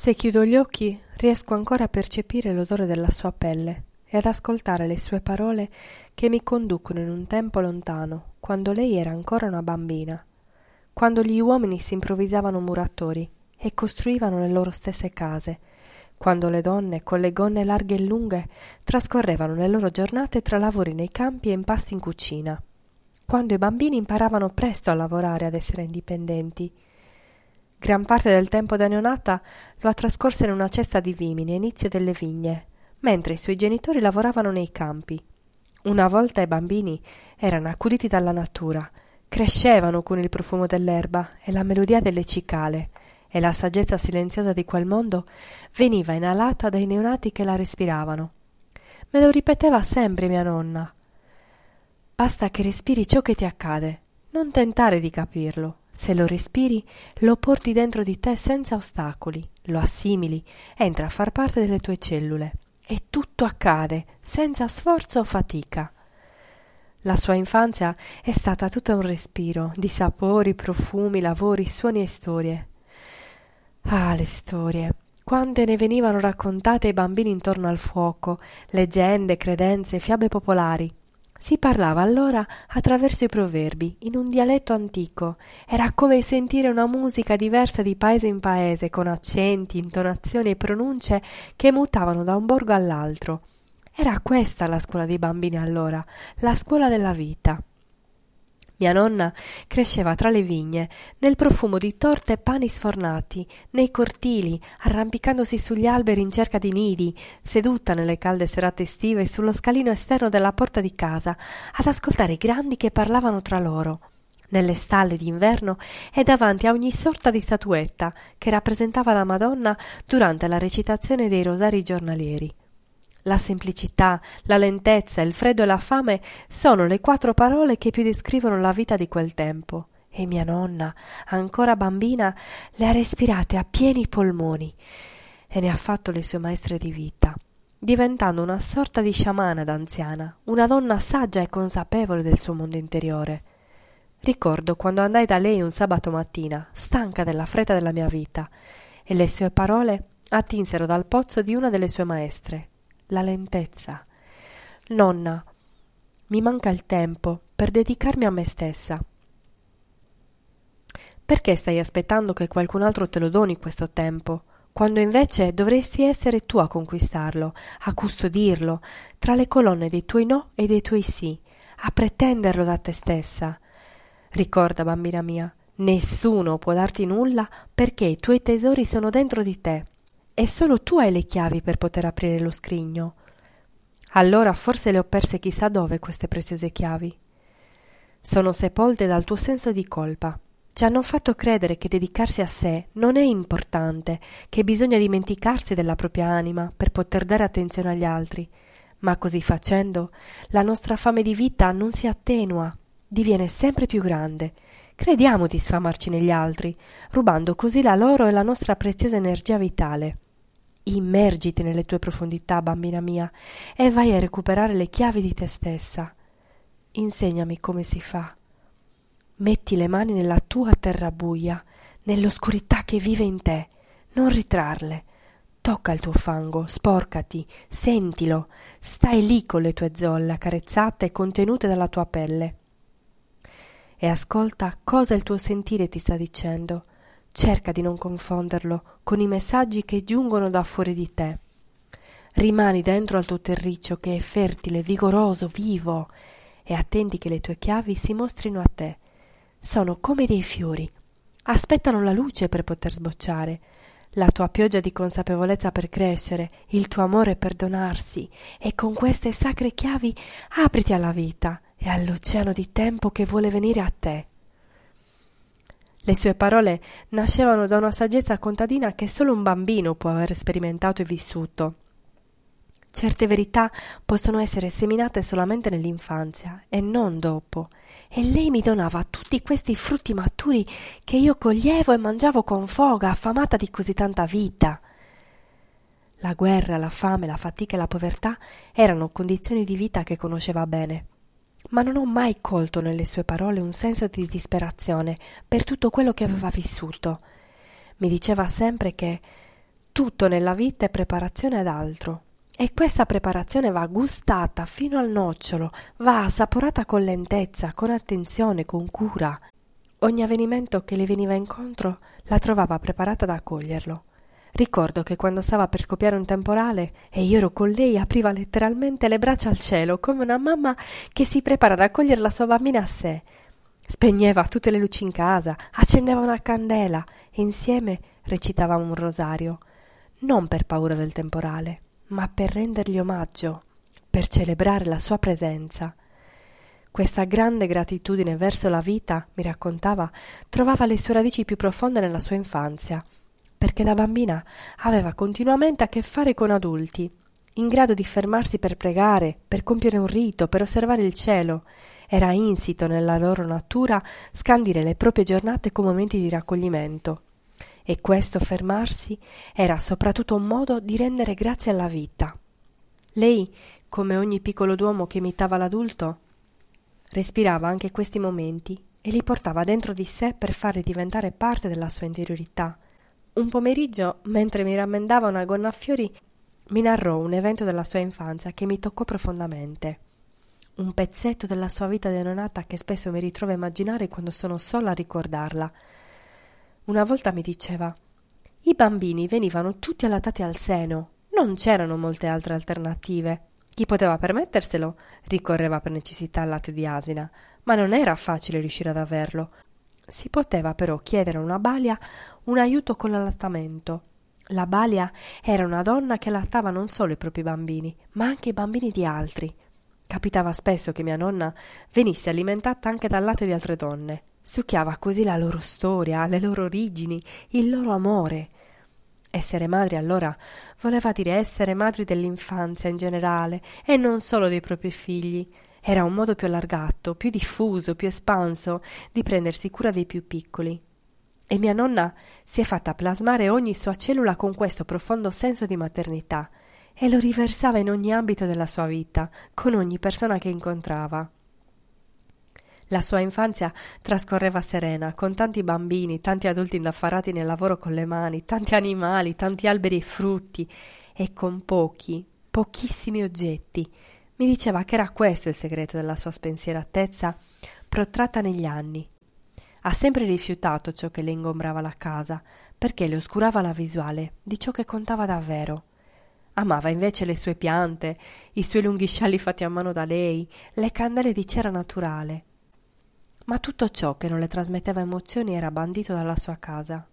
Se chiudo gli occhi, riesco ancora a percepire l'odore della sua pelle e ad ascoltare le sue parole che mi conducono in un tempo lontano, quando lei era ancora una bambina, quando gli uomini si improvvisavano muratori e costruivano le loro stesse case, quando le donne, con le gonne larghe e lunghe, trascorrevano le loro giornate tra lavori nei campi e impasti in cucina, quando i bambini imparavano presto a lavorare, ad essere indipendenti. Gran parte del tempo da neonata lo ha trascorso in una cesta di vimini inizio delle vigne, mentre i suoi genitori lavoravano nei campi. Una volta i bambini erano accuditi dalla natura, crescevano con il profumo dell'erba e la melodia delle cicale, e la saggezza silenziosa di quel mondo veniva inalata dai neonati che la respiravano. Me lo ripeteva sempre mia nonna. Basta che respiri ciò che ti accade, non tentare di capirlo. Se lo respiri, lo porti dentro di te senza ostacoli, lo assimili, entra a far parte delle tue cellule e tutto accade senza sforzo o fatica. La sua infanzia è stata tutta un respiro di sapori, profumi, lavori, suoni e storie. Ah, le storie! Quante ne venivano raccontate ai bambini intorno al fuoco, leggende, credenze, fiabe popolari. Si parlava allora attraverso i proverbi, in un dialetto antico. Era come sentire una musica diversa di paese in paese, con accenti, intonazioni e pronunce che mutavano da un borgo all'altro. Era questa la scuola dei bambini allora, la scuola della vita. Mia nonna cresceva tra le vigne, nel profumo di torte e pani sfornati, nei cortili, arrampicandosi sugli alberi in cerca di nidi, seduta nelle calde serate estive sullo scalino esterno della porta di casa, ad ascoltare i grandi che parlavano tra loro. Nelle stalle d'inverno e davanti a ogni sorta di statuetta che rappresentava la Madonna durante la recitazione dei rosari giornalieri. La semplicità, la lentezza, il freddo e la fame sono le quattro parole che più descrivono la vita di quel tempo. E mia nonna, ancora bambina, le ha respirate a pieni polmoni e ne ha fatto le sue maestre di vita, diventando una sorta di sciamana d'anziana, una donna saggia e consapevole del suo mondo interiore. Ricordo quando andai da lei un sabato mattina, stanca della fretta della mia vita, e le sue parole attinsero dal pozzo di una delle sue maestre, la lentezza. Nonna, mi manca il tempo per dedicarmi a me stessa. Perché stai aspettando che qualcun altro te lo doni questo tempo, quando invece dovresti essere tu a conquistarlo, a custodirlo, tra le colonne dei tuoi no e dei tuoi sì, a pretenderlo da te stessa? Ricorda, bambina mia, nessuno può darti nulla perché i tuoi tesori sono dentro di te e solo tu hai le chiavi per poter aprire lo scrigno. Allora forse le ho perse chissà dove queste preziose chiavi. Sono sepolte dal tuo senso di colpa. Ci hanno fatto credere che dedicarsi a sé non è importante, che bisogna dimenticarsi della propria anima per poter dare attenzione agli altri. Ma così facendo, la nostra fame di vita non si attenua, diviene sempre più grande. Crediamo di sfamarci negli altri, rubando così la loro e la nostra preziosa energia vitale. Immergiti nelle tue profondità, bambina mia, e vai a recuperare le chiavi di te stessa. Insegnami come si fa. Metti le mani nella tua terra buia, nell'oscurità che vive in te. Non ritrarle. Tocca il tuo fango, sporcati, sentilo, stai lì con le tue zolle accarezzate e contenute dalla tua pelle. E ascolta cosa il tuo sentire ti sta dicendo. Cerca di non confonderlo con i messaggi che giungono da fuori di te. Rimani dentro al tuo terriccio che è fertile, vigoroso, vivo, e attenti che le tue chiavi si mostrino a te sono come dei fiori. Aspettano la luce per poter sbocciare, la tua pioggia di consapevolezza per crescere, il tuo amore per donarsi, e con queste sacre chiavi apriti alla vita e all'oceano di tempo che vuole venire a te. Le sue parole nascevano da una saggezza contadina che solo un bambino può aver sperimentato e vissuto. Certe verità possono essere seminate solamente nell'infanzia e non dopo. E lei mi donava tutti questi frutti maturi che io coglievo e mangiavo con foga, affamata di così tanta vita. La guerra, la fame, la fatica e la povertà erano condizioni di vita che conosceva bene. Ma non ho mai colto nelle sue parole un senso di disperazione per tutto quello che aveva vissuto. Mi diceva sempre che tutto nella vita è preparazione ad altro, e questa preparazione va gustata fino al nocciolo, va assaporata con lentezza, con attenzione, con cura. Ogni avvenimento che le veniva incontro la trovava preparata ad accoglierlo. Ricordo che quando stava per scoppiare un temporale e io ero con lei, apriva letteralmente le braccia al cielo come una mamma che si prepara ad accogliere la sua bambina a sé. Spegneva tutte le luci in casa, accendeva una candela e insieme recitava un rosario, non per paura del temporale, ma per rendergli omaggio, per celebrare la sua presenza. Questa grande gratitudine verso la vita, mi raccontava, trovava le sue radici più profonde nella sua infanzia, perché da bambina aveva continuamente a che fare con adulti, in grado di fermarsi per pregare, per compiere un rito, per osservare il cielo. Era insito nella loro natura scandire le proprie giornate con momenti di raccoglimento e questo fermarsi era soprattutto un modo di rendere grazie alla vita. Lei, come ogni piccolo duomo che imitava l'adulto, respirava anche questi momenti e li portava dentro di sé per farli diventare parte della sua interiorità. Un pomeriggio, mentre mi rammendava una gonna a fiori, mi narrò un evento della sua infanzia che mi toccò profondamente. Un pezzetto della sua vita denonata che spesso mi ritrovo a immaginare quando sono sola a ricordarla. Una volta mi diceva i bambini venivano tutti allattati al seno, non c'erano molte altre alternative. Chi poteva permetterselo ricorreva per necessità al latte di asina, ma non era facile riuscire ad averlo. Si poteva però chiedere a una balia un aiuto con l'allattamento. La balia era una donna che allattava non solo i propri bambini, ma anche i bambini di altri. Capitava spesso che mia nonna venisse alimentata anche dal latte di altre donne. Succhiava così la loro storia, le loro origini, il loro amore. Essere madri allora voleva dire essere madri dell'infanzia in generale e non solo dei propri figli. Era un modo più allargato, più diffuso, più espanso di prendersi cura dei più piccoli. E mia nonna si è fatta plasmare ogni sua cellula con questo profondo senso di maternità e lo riversava in ogni ambito della sua vita, con ogni persona che incontrava. La sua infanzia trascorreva serena, con tanti bambini, tanti adulti indaffarati nel lavoro con le mani, tanti animali, tanti alberi e frutti, e con pochi, pochissimi oggetti. Mi diceva che era questo il segreto della sua spensieratezza protratta negli anni. Ha sempre rifiutato ciò che le ingombrava la casa, perché le oscurava la visuale di ciò che contava davvero. Amava invece le sue piante, i suoi lunghi scialli fatti a mano da lei, le candele di cera naturale, ma tutto ciò che non le trasmetteva emozioni era bandito dalla sua casa.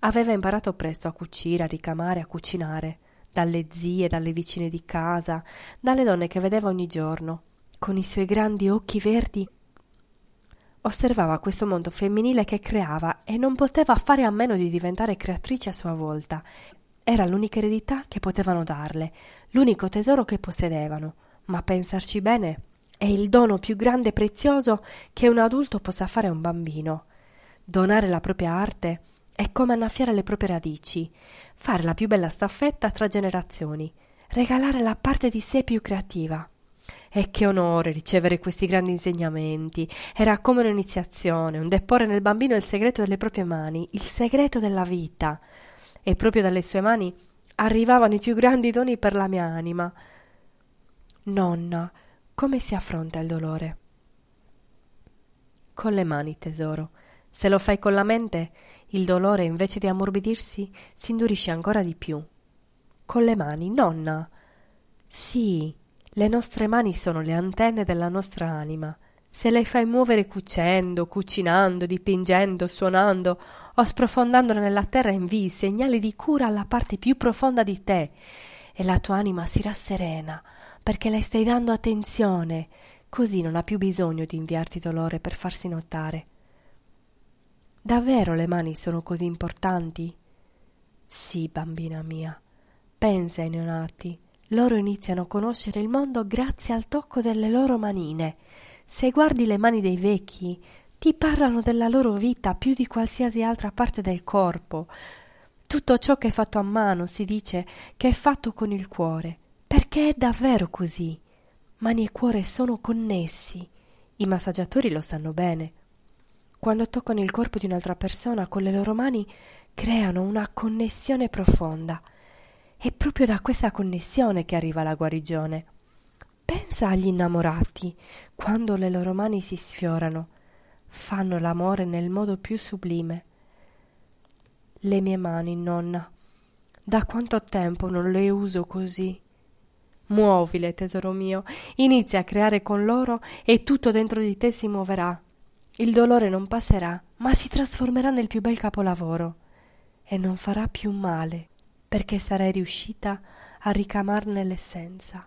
Aveva imparato presto a cucire, a ricamare, a cucinare, dalle zie, dalle vicine di casa, dalle donne che vedeva ogni giorno, con i suoi grandi occhi verdi. Osservava questo mondo femminile che creava e non poteva fare a meno di diventare creatrice a sua volta. Era l'unica eredità che potevano darle, l'unico tesoro che possedevano, ma pensarci bene è il dono più grande e prezioso che un adulto possa fare a un bambino. Donare la propria arte è come annaffiare le proprie radici, fare la più bella staffetta tra generazioni, regalare la parte di sé più creativa. E che onore ricevere questi grandi insegnamenti. Era come un'iniziazione, un deporre nel bambino il segreto delle proprie mani, il segreto della vita. E proprio dalle sue mani arrivavano i più grandi doni per la mia anima. Nonna, come si affronta il dolore? Con le mani, tesoro. Se lo fai con la mente, il dolore, invece di ammorbidirsi, si indurisce ancora di più. Con le mani, nonna. Sì, le nostre mani sono le antenne della nostra anima. Se le fai muovere cucendo, cucinando, dipingendo, suonando o sprofondandole nella terra invii segnali di cura alla parte più profonda di te e la tua anima si rasserena perché le stai dando attenzione, così non ha più bisogno di inviarti dolore per farsi notare. Davvero le mani sono così importanti? Sì, bambina mia. Pensa ai neonati. Loro iniziano a conoscere il mondo grazie al tocco delle loro manine. Se guardi le mani dei vecchi, ti parlano della loro vita più di qualsiasi altra parte del corpo. Tutto ciò che è fatto a mano si dice che è fatto con il cuore, perché è davvero così. Mani e cuore sono connessi. I massaggiatori lo sanno bene. Quando toccano il corpo di un'altra persona con le loro mani creano una connessione profonda. È proprio da questa connessione che arriva la guarigione. Pensa agli innamorati, quando le loro mani si sfiorano, fanno l'amore nel modo più sublime. Le mie mani, nonna, da quanto tempo non le uso così? Muovile, tesoro mio, inizia a creare con loro e tutto dentro di te si muoverà. Il dolore non passerà, ma si trasformerà nel più bel capolavoro e non farà più male, perché sarai riuscita a ricamarne l'essenza.